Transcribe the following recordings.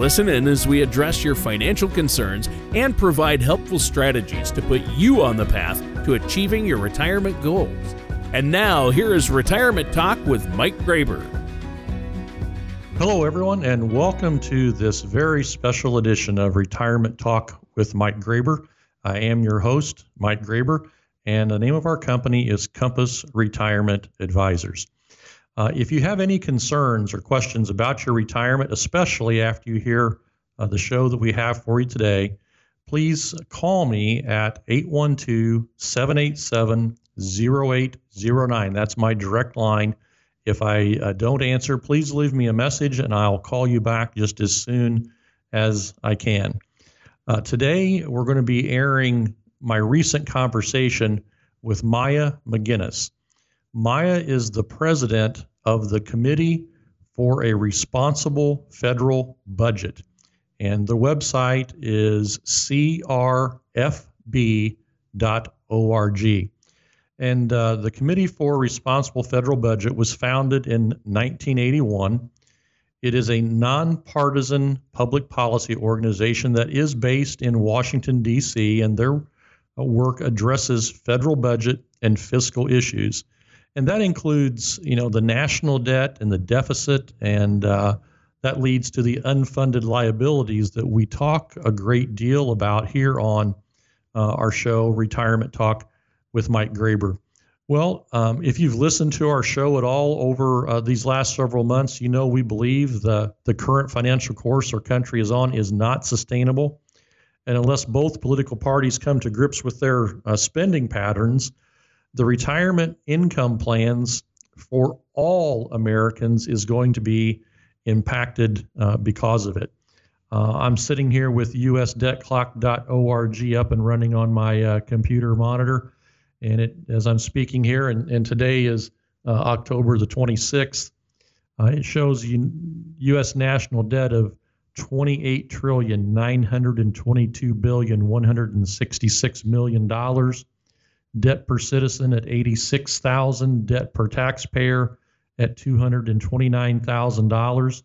Listen in as we address your financial concerns and provide helpful strategies to put you on the path to achieving your retirement goals. And now, here is Retirement Talk with Mike Graber. Hello, everyone, and welcome to this very special edition of Retirement Talk with Mike Graber. I am your host, Mike Graber, and the name of our company is Compass Retirement Advisors. Uh, if you have any concerns or questions about your retirement, especially after you hear uh, the show that we have for you today, please call me at 812 787 0809. That's my direct line. If I uh, don't answer, please leave me a message and I'll call you back just as soon as I can. Uh, today, we're going to be airing my recent conversation with Maya MacGuineas. Maya is the president of the Committee for a Responsible Federal Budget. And the website is crfb.org. And uh, the Committee for Responsible Federal Budget was founded in 1981. It is a nonpartisan public policy organization that is based in Washington, D.C., and their work addresses federal budget and fiscal issues. And that includes, you know, the national debt and the deficit, and uh, that leads to the unfunded liabilities that we talk a great deal about here on uh, our show, Retirement Talk with Mike Graber. Well, um, if you've listened to our show at all over uh, these last several months, you know we believe the, the current financial course our country is on is not sustainable. And unless both political parties come to grips with their uh, spending patterns, the retirement income plans for all Americans is going to be impacted uh, because of it. Uh, I'm sitting here with usdebtclock.org up and running on my uh, computer monitor. And it, as I'm speaking here, and, and today is uh, October the 26th, uh, it shows U- U.S. national debt of 28 trillion 922 billion 166 million dollars. Debt per citizen at 86,000. Debt per taxpayer at 229,000 dollars.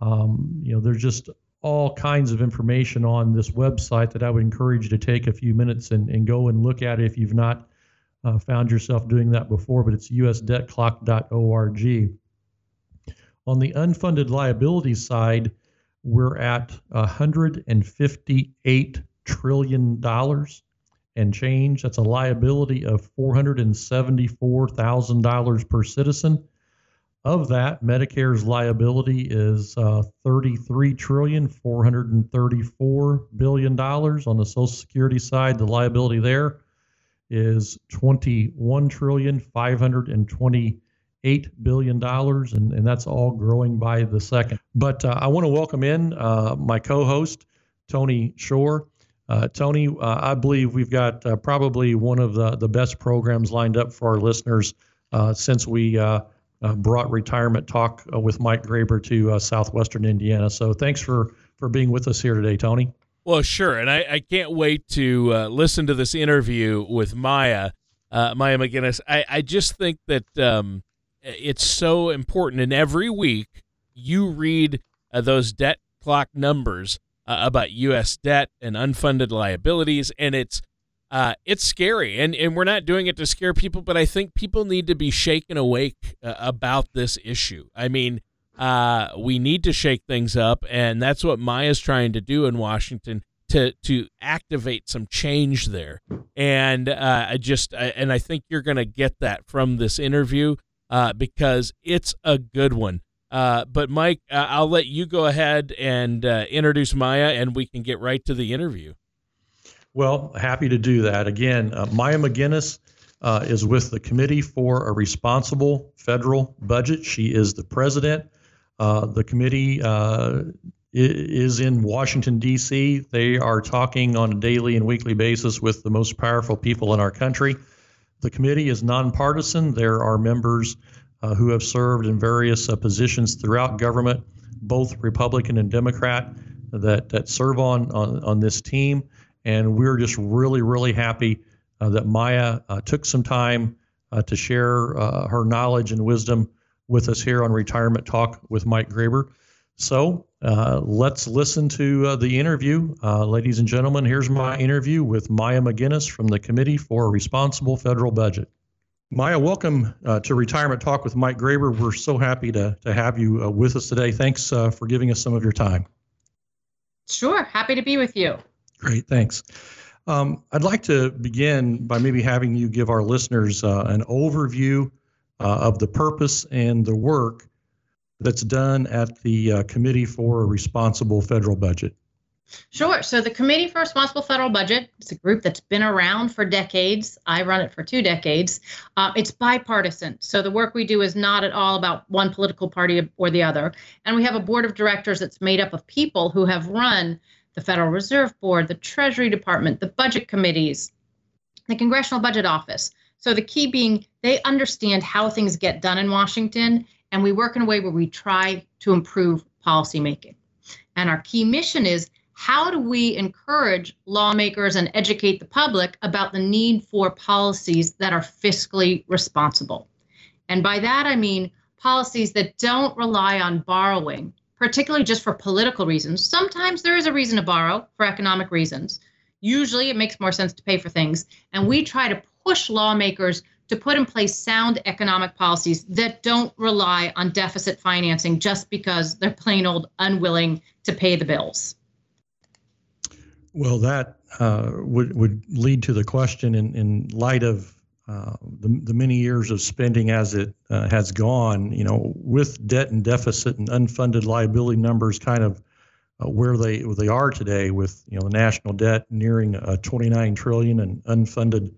Um, you know, there's just all kinds of information on this website that I would encourage you to take a few minutes and, and go and look at if you've not uh, found yourself doing that before, but it's usdebtclock.org. On the unfunded liability side, we're at $158 trillion and change. That's a liability of $474,000 per citizen. Of that, Medicare's liability is uh, 33 trillion 434 billion dollars. On the Social Security side, the liability there is 21 trillion 528 billion dollars, and, and that's all growing by the second. But uh, I want to welcome in uh, my co-host Tony Shore. Uh, Tony, uh, I believe we've got uh, probably one of the, the best programs lined up for our listeners uh, since we uh, brought retirement talk uh, with Mike Graber to uh, southwestern Indiana. So thanks for for being with us here today, Tony. Well, sure, and I, I can't wait to uh, listen to this interview with Maya, uh, Maya MacGuineas. I, I just think that um, it's so important, and every week you read uh, those debt clock numbers about U.S. debt and unfunded liabilities, and it's uh, it's scary, and and we're not doing it to scare people, but I think people need to be shaken awake uh, about this issue. I mean, uh, we need to shake things up, and that's what Maya's trying to do in Washington to to activate some change there. And uh, I just and I think you're going to get that from this interview uh, because it's a good one. Uh, but Mike, uh, I'll let you go ahead and uh, introduce Maya, and we can get right to the interview. Well, happy to do that. Again, uh, Maya MacGuineas uh, is with the Committee for a Responsible Federal Budget. She is the president. Uh, the committee is in Washington, D.C. They are talking on a daily and weekly basis with the most powerful people in our country. The committee is nonpartisan. There are members uh, who have served in various uh, positions throughout government, both Republican and Democrat, that, that serve on, on, on this team. And we're just really, really happy uh, that Maya uh, took some time uh, to share uh, her knowledge and wisdom with us here on Retirement Talk with Mike Graber. So let's listen to the interview. Ladies and gentlemen, here's my interview with Maya MacGuineas from the Committee for a Responsible Federal Budget. Maya, welcome uh, to Retirement Talk with Mike Graber. We're so happy to, to have you uh, with us today. Thanks uh, for giving us some of your time. Sure, happy to be with you. Great, thanks. Um, I'd like to begin by maybe having you give our listeners an overview of the purpose and the work that's done at the uh, Committee for a Responsible Federal Budget? Sure. So the Committee for Responsible Federal Budget is a group that's been around for decades. I run it for two decades. Uh, it's bipartisan. So the work we do is not at all about one political party or the other. And we have a board of directors that's made up of people who have run the Federal Reserve Board, the Treasury Department, the budget committees, the Congressional Budget Office. So the key being they understand how things get done in Washington and we work in a way where we try to improve policymaking. And our key mission is how do we encourage lawmakers and educate the public about the need for policies that are fiscally responsible? And by that, I mean policies that don't rely on borrowing, particularly just for political reasons. Sometimes there is a reason to borrow for economic reasons. Usually it makes more sense to pay for things. And we try to push lawmakers to put in place sound economic policies that don't rely on deficit financing just because they're plain old unwilling to pay the bills. Well, that uh, would would lead to the question in, in light of uh, the, the many years of spending as it uh, has gone, you know, with debt and deficit and unfunded liability numbers kind of uh, where they where they are today, with you know the national debt nearing 29 trillion and unfunded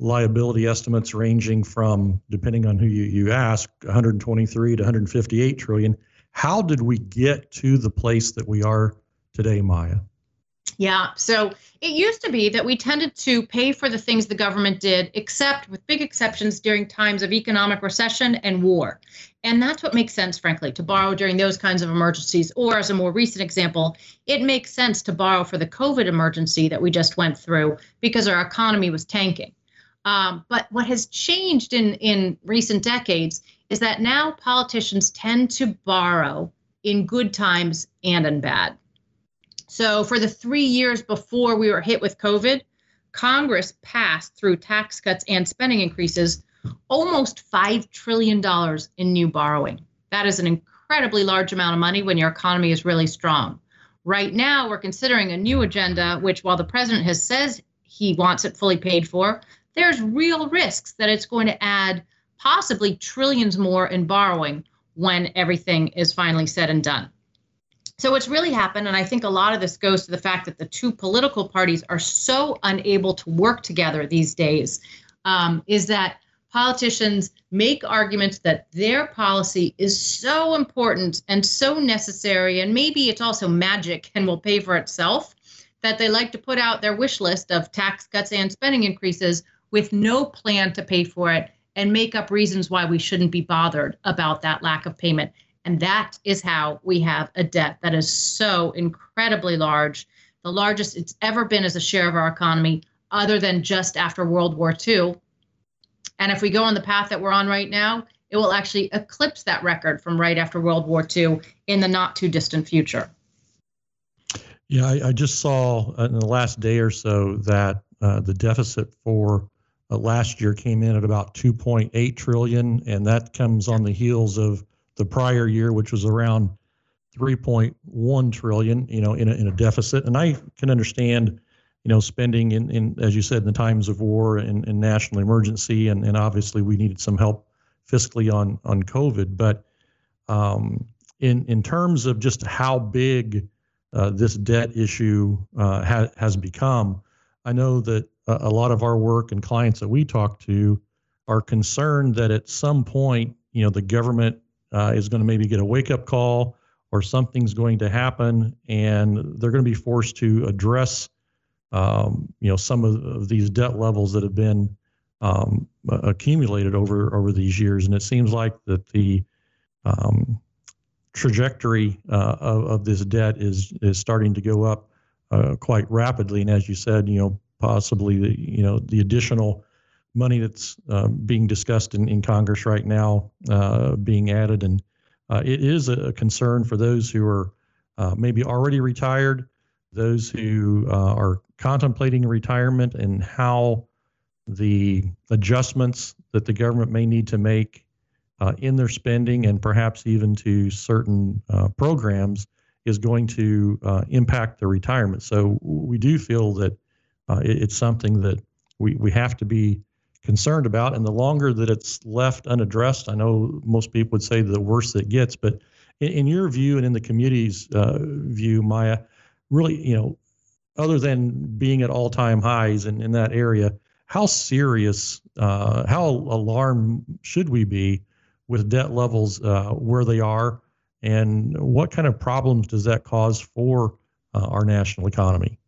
liability estimates ranging from, depending on who you, you ask, 123 to 158 trillion. How did we get to the place that we are today, Maya? Yeah, so it used to be that we tended to pay for the things the government did, except with big exceptions during times of economic recession and war. And that's what makes sense, frankly, to borrow during those kinds of emergencies. Or, as a more recent example, it makes sense to borrow for the COVID emergency that we just went through because our economy was tanking. Um, but what has changed in, in recent decades is that now politicians tend to borrow in good times and in bad. So, for the three years before we were hit with COVID, Congress passed through tax cuts and spending increases almost $5 trillion in new borrowing. That is an incredibly large amount of money when your economy is really strong. Right now, we're considering a new agenda, which, while the president has says he wants it fully paid for, there's real risks that it's going to add possibly trillions more in borrowing when everything is finally said and done. So, what's really happened, and I think a lot of this goes to the fact that the two political parties are so unable to work together these days, um, is that politicians make arguments that their policy is so important and so necessary, and maybe it's also magic and will pay for itself, that they like to put out their wish list of tax cuts and spending increases with no plan to pay for it and make up reasons why we shouldn't be bothered about that lack of payment. And that is how we have a debt that is so incredibly large, the largest it's ever been as a share of our economy, other than just after World War II. And if we go on the path that we're on right now, it will actually eclipse that record from right after World War II in the not too distant future. Yeah, I, I just saw in the last day or so that uh, the deficit for uh, last year came in at about 2.8 trillion, and that comes on the heels of the prior year, which was around 3.1 trillion. You know, in a, in a deficit, and I can understand, you know, spending in, in as you said, in the times of war and, and national emergency, and, and obviously we needed some help fiscally on on COVID, but um, in in terms of just how big uh, this debt issue uh, ha- has become, I know that a lot of our work and clients that we talk to are concerned that at some point, you know, the government uh, is going to maybe get a wake up call or something's going to happen, and they're going to be forced to address, um, you know, some of, of, these debt levels that have been um, accumulated over over these years. And it seems like that the um, trajectory uh, of, of this debt is is starting to go up uh, quite rapidly. And as you said, you know, possibly the you know the additional money that's uh, being discussed in, in Congress right now uh, being added, and uh, it is a concern for those who are uh, maybe already retired, those who uh, are contemplating retirement, and how the adjustments that the government may need to make uh, in their spending and perhaps even to certain programs is going to impact their retirement. So we do feel that it, it's something that we, we have to be concerned about. And the longer that it's left unaddressed, I know most people would say the worse it gets. But in, in your view and in the community's uh, view, Maya, really, you know, other than being at all time highs in, in that area, how serious, uh, how alarmed should we be with debt levels uh, where they are? And what kind of problems does that cause for uh, our national economy?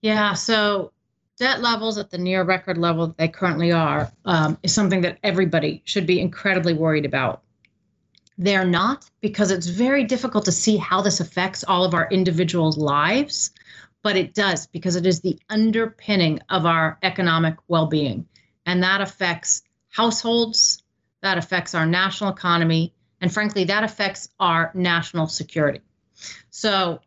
Yeah, so debt levels at the near record level that they currently are um, is something that everybody should be incredibly worried about. They're not because it's very difficult to see how this affects all of our individuals' lives, but it does because it is the underpinning of our economic well being. And that affects households, that affects our national economy, and frankly, that affects our national security. So,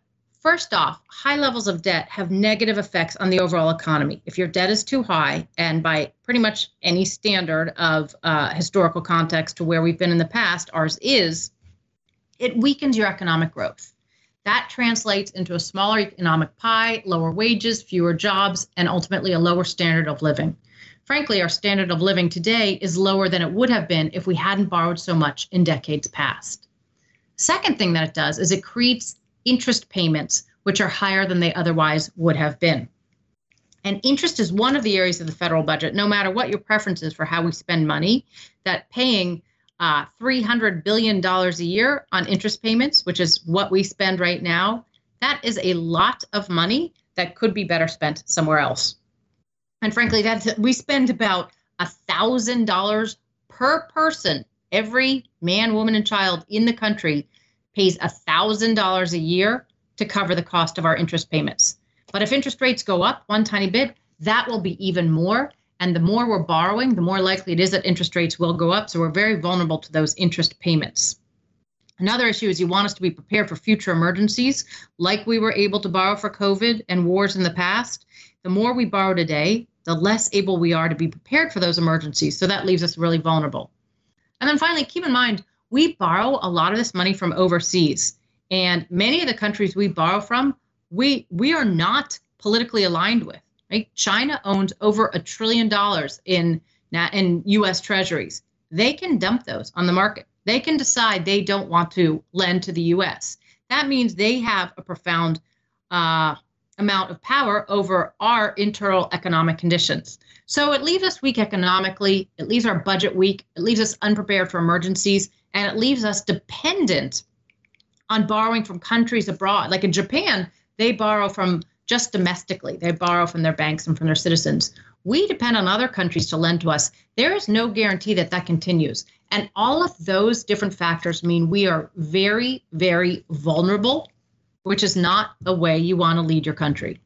First off, high levels of debt have negative effects on the overall economy. If your debt is too high, and by pretty much any standard of uh, historical context to where we've been in the past, ours is, it weakens your economic growth. That translates into a smaller economic pie, lower wages, fewer jobs, and ultimately a lower standard of living. Frankly, our standard of living today is lower than it would have been if we hadn't borrowed so much in decades past. Second thing that it does is it creates interest payments, which are higher than they otherwise would have been. And interest is one of the areas of the federal budget, no matter what your preference is for how we spend money, that paying uh, $300 billion a year on interest payments, which is what we spend right now, that is a lot of money that could be better spent somewhere else. And frankly, that's we spend about a thousand dollars per person, every man, woman, and child in the country pays $1,000 a year to cover the cost of our interest payments. But if interest rates go up one tiny bit, that will be even more. And the more we're borrowing, the more likely it is that interest rates will go up. So we're very vulnerable to those interest payments. Another issue is you want us to be prepared for future emergencies, like we were able to borrow for COVID and wars in the past. The more we borrow today, the less able we are to be prepared for those emergencies. So that leaves us really vulnerable. And then finally, keep in mind we borrow a lot of this money from overseas. And many of the countries we borrow from, we we are not politically aligned with. Right? China owns over a trillion dollars in in U.S. Treasuries. They can dump those on the market. They can decide they don't want to lend to the U.S. That means they have a profound uh, amount of power over our internal economic conditions. So it leaves us weak economically. It leaves our budget weak. It leaves us unprepared for emergencies and it leaves us dependent on borrowing from countries abroad. Like in Japan, they borrow from just domestically, they borrow from their banks and from their citizens. We depend on other countries to lend to us. There is no guarantee that that continues. And all of those different factors mean we are very, very vulnerable, which is not the way you want to lead your country.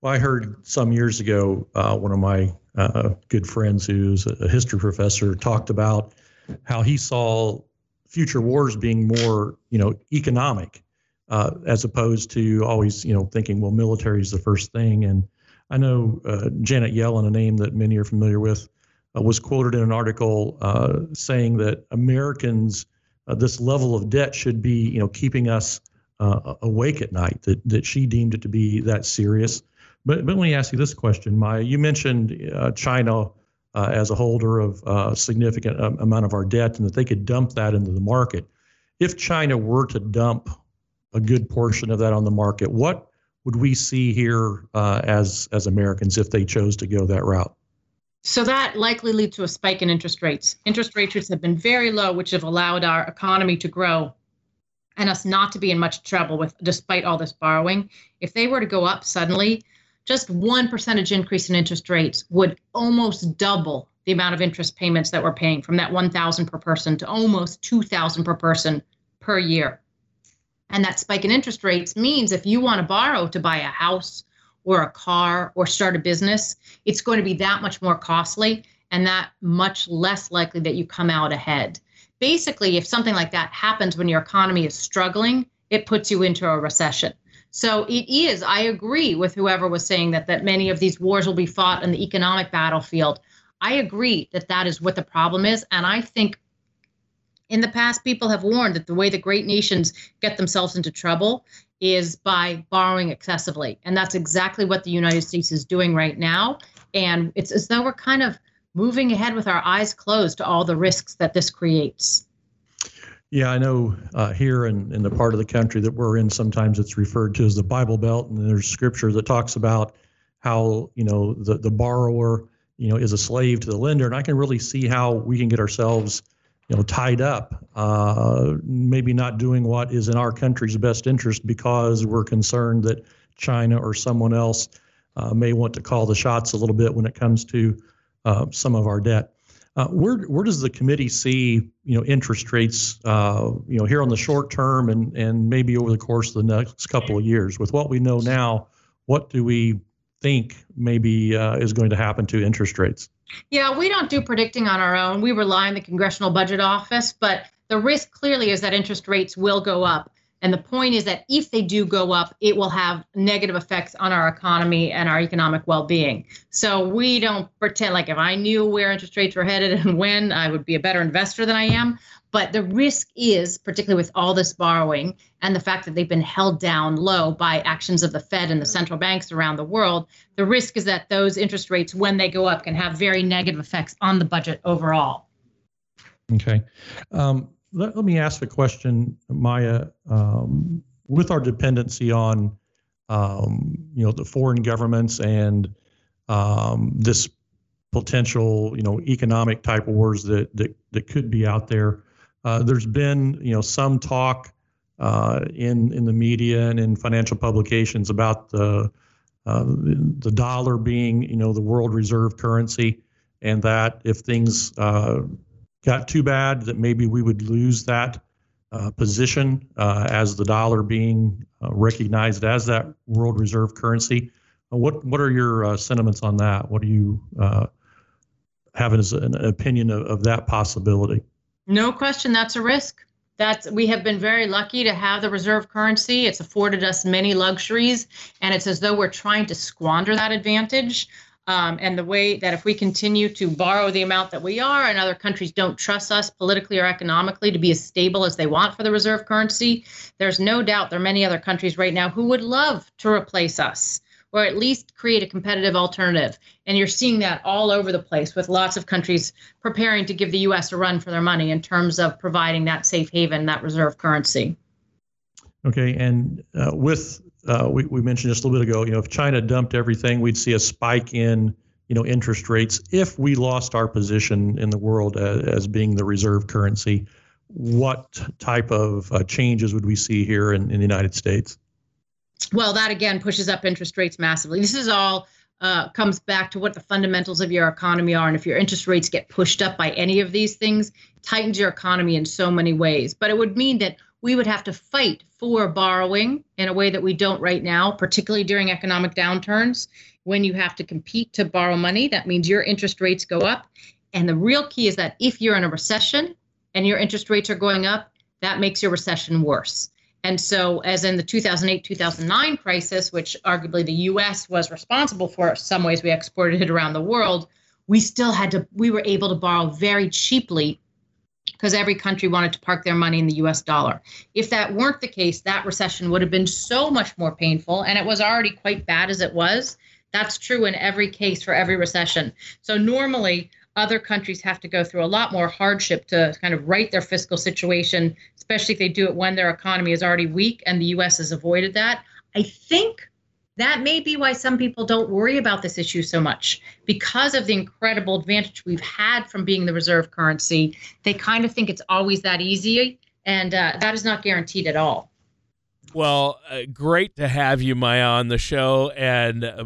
Well, I heard some years ago, uh, one of my uh, good friends who's a history professor talked about how he saw future wars being more, you know, economic, uh, as opposed to always, you know, thinking, well, military is the first thing. And I know uh, Janet Yellen, a name that many are familiar with, uh, was quoted in an article uh, saying that Americans, uh, this level of debt should be, you know, keeping us uh, awake at night. That that she deemed it to be that serious. But but let me ask you this question, Maya. You mentioned China uh, as a holder of a uh, significant um, amount of our debt and that they could dump that into the market. If China were to dump a good portion of that on the market, what would we see here uh, as as Americans if they chose to go that route? So that likely lead to a spike in interest rates. Interest rates have been very low, which have allowed our economy to grow and us not to be in much trouble with despite all this borrowing. If they were to go up suddenly, just one percentage increase in interest rates would almost double the amount of interest payments that we're paying from that 1000 per person to almost 2000 per person per year. And that spike in interest rates means if you want to borrow to buy a house or a car or start a business, it's going to be that much more costly and that much less likely that you come out ahead. Basically, if something like that happens when your economy is struggling, it puts you into a recession. So it is, I agree with whoever was saying that that many of these wars will be fought on the economic battlefield. I agree that that is what the problem is and I think in the past people have warned that the way the great nations get themselves into trouble is by borrowing excessively. And that's exactly what the United States is doing right now and it's as though we're kind of moving ahead with our eyes closed to all the risks that this creates. Yeah, I know uh, here in, in the part of the country that we're in, sometimes it's referred to as the Bible Belt, and there's scripture that talks about how you know the the borrower you know is a slave to the lender, and I can really see how we can get ourselves you know tied up, uh, maybe not doing what is in our country's best interest because we're concerned that China or someone else uh, may want to call the shots a little bit when it comes to uh, some of our debt. Uh, where where does the committee see you know interest rates uh, you know here on the short term and and maybe over the course of the next couple of years? With what we know now what do we think maybe uh, is going to happen to interest rates? Yeah we don't do predicting on our own. We rely on the congressional budget office but the risk clearly is that interest rates will go up and the point is that if they do go up, it will have negative effects on our economy and our economic well being. So we don't pretend like if I knew where interest rates were headed and when, I would be a better investor than I am. But the risk is, particularly with all this borrowing and the fact that they've been held down low by actions of the Fed and the central banks around the world, the risk is that those interest rates, when they go up, can have very negative effects on the budget overall. Okay. Um, let, let me ask the question, Maya. Um, with our dependency on, um, you know, the foreign governments and um, this potential, you know, economic type wars that that, that could be out there, uh, there's been, you know, some talk uh, in in the media and in financial publications about the uh, the dollar being, you know, the world reserve currency, and that if things uh, got too bad that maybe we would lose that uh, position uh, as the dollar being uh, recognized as that world reserve currency. Uh, what what are your uh, sentiments on that? What do you have as an opinion of, of that possibility? No question, that's a risk. That's we have been very lucky to have the reserve currency. It's afforded us many luxuries, and it's as though we're trying to squander that advantage. Um, and the way that if we continue to borrow the amount that we are and other countries don't trust us politically or economically to be as stable as they want for the reserve currency, there's no doubt there are many other countries right now who would love to replace us or at least create a competitive alternative. And you're seeing that all over the place with lots of countries preparing to give the US a run for their money in terms of providing that safe haven, that reserve currency. Okay, and uh, with uh, we, we mentioned just a little bit ago, you know, if China dumped everything, we'd see a spike in, you know, interest rates. If we lost our position in the world as, as being the reserve currency, what type of uh, changes would we see here in, in the United States? Well, that again pushes up interest rates massively. This is all uh, comes back to what the fundamentals of your economy are. And if your interest rates get pushed up by any of these things, tightens your economy in so many ways. But it would mean that we would have to fight for borrowing in a way that we don't right now, particularly during economic downturns. When you have to compete to borrow money, that means your interest rates go up. And the real key is that if you're in a recession and your interest rates are going up, that makes your recession worse. And so, as in the 2008 2009 crisis, which arguably the US was responsible for, some ways we exported it around the world, we still had to, we were able to borrow very cheaply because every country wanted to park their money in the US dollar. If that weren't the case, that recession would have been so much more painful, and it was already quite bad as it was. That's true in every case for every recession. So, normally, other countries have to go through a lot more hardship to kind of right their fiscal situation, especially if they do it when their economy is already weak, and the US has avoided that. I think that may be why some people don't worry about this issue so much because of the incredible advantage we've had from being the reserve currency they kind of think it's always that easy And uh, that is not guaranteed at all. Well, uh, great to have you, Maya, on the show. And uh,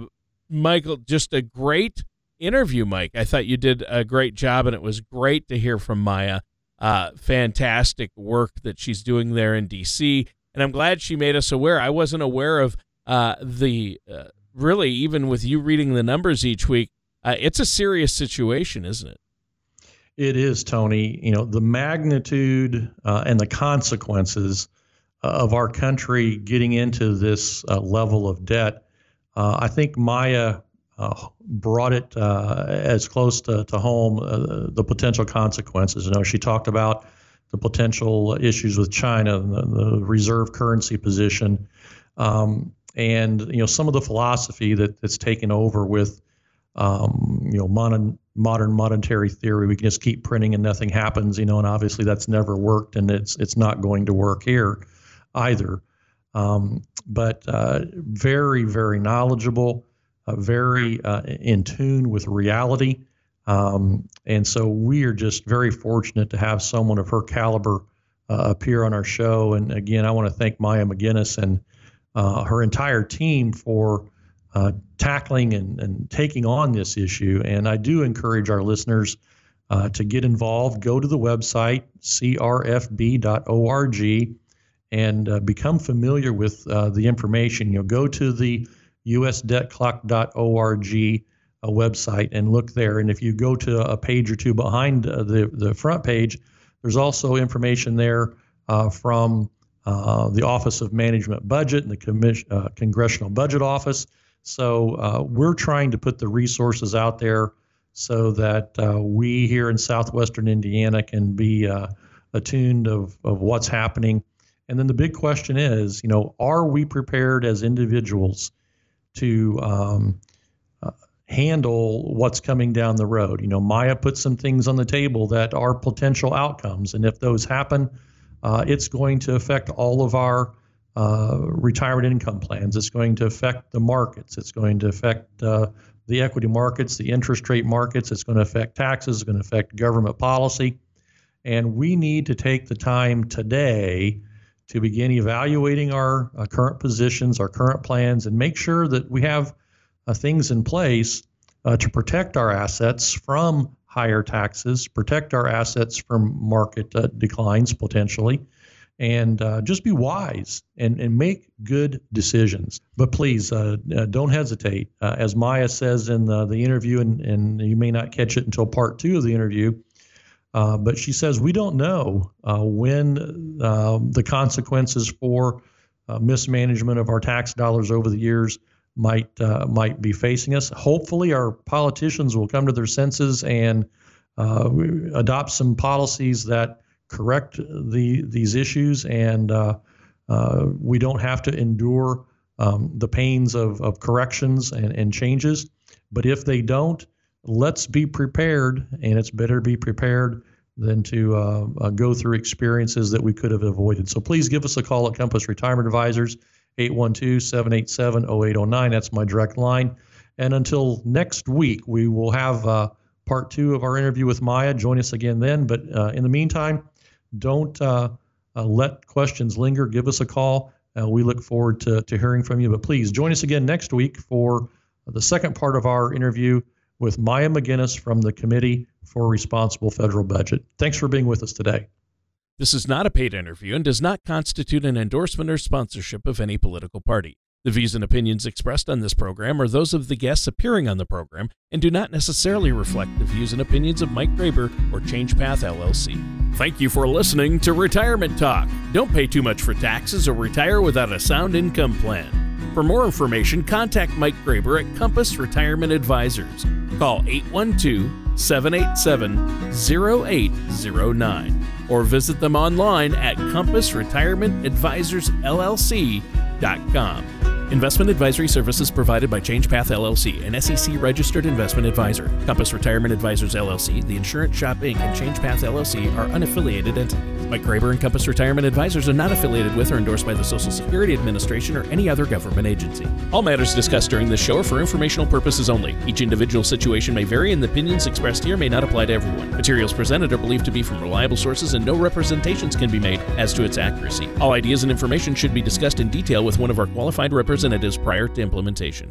Michael, just a great interview, Mike. I thought you did a great job, and it was great to hear from Maya. Uh, fantastic work that she's doing there in D.C. And I'm glad she made us aware. I wasn't aware of uh, the uh, really, even with you reading the numbers each week, uh, it's a serious situation, isn't it? It is, Tony. You know, the magnitude uh, and the consequences of our country getting into this uh, level of debt. Uh, I think Maya uh, brought it uh, as close to, to home uh, the potential consequences. You know, she talked about the potential issues with China, the, the reserve currency position, um, and you know some of the philosophy that, that's taken over with um, you know modern modern monetary theory. We can just keep printing and nothing happens. You know, and obviously that's never worked, and it's it's not going to work here either. Um, but uh, very, very knowledgeable, uh, very uh, in tune with reality. Um, and so we are just very fortunate to have someone of her caliber uh, appear on our show. And again, I want to thank Maya MacGuineas and uh, her entire team for uh, tackling and, and taking on this issue. And I do encourage our listeners to get involved. Go to the website, crfb.org and uh, become familiar with uh, the information. You know, go to the usdebtclock.org uh, website and look there. And if you go to a page or two behind uh, the the front page, there's also information there uh, from uh, the Office of Management Budget and the Commission, Congressional Budget Office. So we're trying to put the resources out there so that we here in southwestern Indiana can be attuned of, of what's happening and then the big question is, you know, are we prepared as individuals to um, uh, handle what's coming down the road? You know, Maya put some things on the table that are potential outcomes, and if those happen, uh, it's going to affect all of our uh, retirement income plans. It's going to affect the markets. It's going to affect uh, the equity markets, the interest rate markets. It's going to affect taxes. It's going to affect government policy. And we need to take the time today to begin evaluating our uh, current positions, our current plans, and make sure that we have uh, things in place uh, to protect our assets from higher taxes, protect our assets from market uh, declines potentially, and uh, just be wise and, and make good decisions. But please uh, don't hesitate. as Maya says in the, the interview, and, and you may not catch it until part two of the interview, uh, but she says we don't know uh, when uh, the consequences for uh, mismanagement of our tax dollars over the years might uh, might be facing us. Hopefully, our politicians will come to their senses and adopt some policies that correct the these issues, and we don't have to endure um, the pains of, of corrections and, and changes. But if they don't, let's be prepared, and it's better to be prepared than to uh, uh, go through experiences that we could have avoided. So please give us a call at Compass Retirement Advisors, 812 787 0809. That's my direct line. And until next week, we will have uh, part two of our interview with Maya. Join us again then. But uh, in the meantime, don't uh, uh, let questions linger. Give us a call. we look forward to, to hearing from you. But please join us again next week for the second part of our interview with Maya MacGuineas from the Committee for Responsible Federal Budget. Thanks for being with us today. This is not a paid interview and does not constitute an endorsement or sponsorship of any political party. The views and opinions expressed on this program are those of the guests appearing on the program and do not necessarily reflect the views and opinions of Mike Graber or ChangePath LLC. Thank you for listening to Retirement Talk. Don't pay too much for taxes or retire without a sound income plan. For more information, contact Mike Graber at Compass Retirement Advisors. Call 812 787 0809 or visit them online at compassretirementadvisorsllc.com. Investment advisory services provided by ChangePath LLC, an SEC registered investment advisor. Compass Retirement Advisors LLC, the Insurance Shop Inc., and ChangePath LLC are unaffiliated entities. Mike Graber and Compass Retirement Advisors are not affiliated with or endorsed by the Social Security Administration or any other government agency. All matters discussed during this show are for informational purposes only. Each individual situation may vary, and the opinions expressed here may not apply to everyone. Materials presented are believed to be from reliable sources, and no representations can be made as to its accuracy. All ideas and information should be discussed in detail with one of our qualified representatives prior to implementation.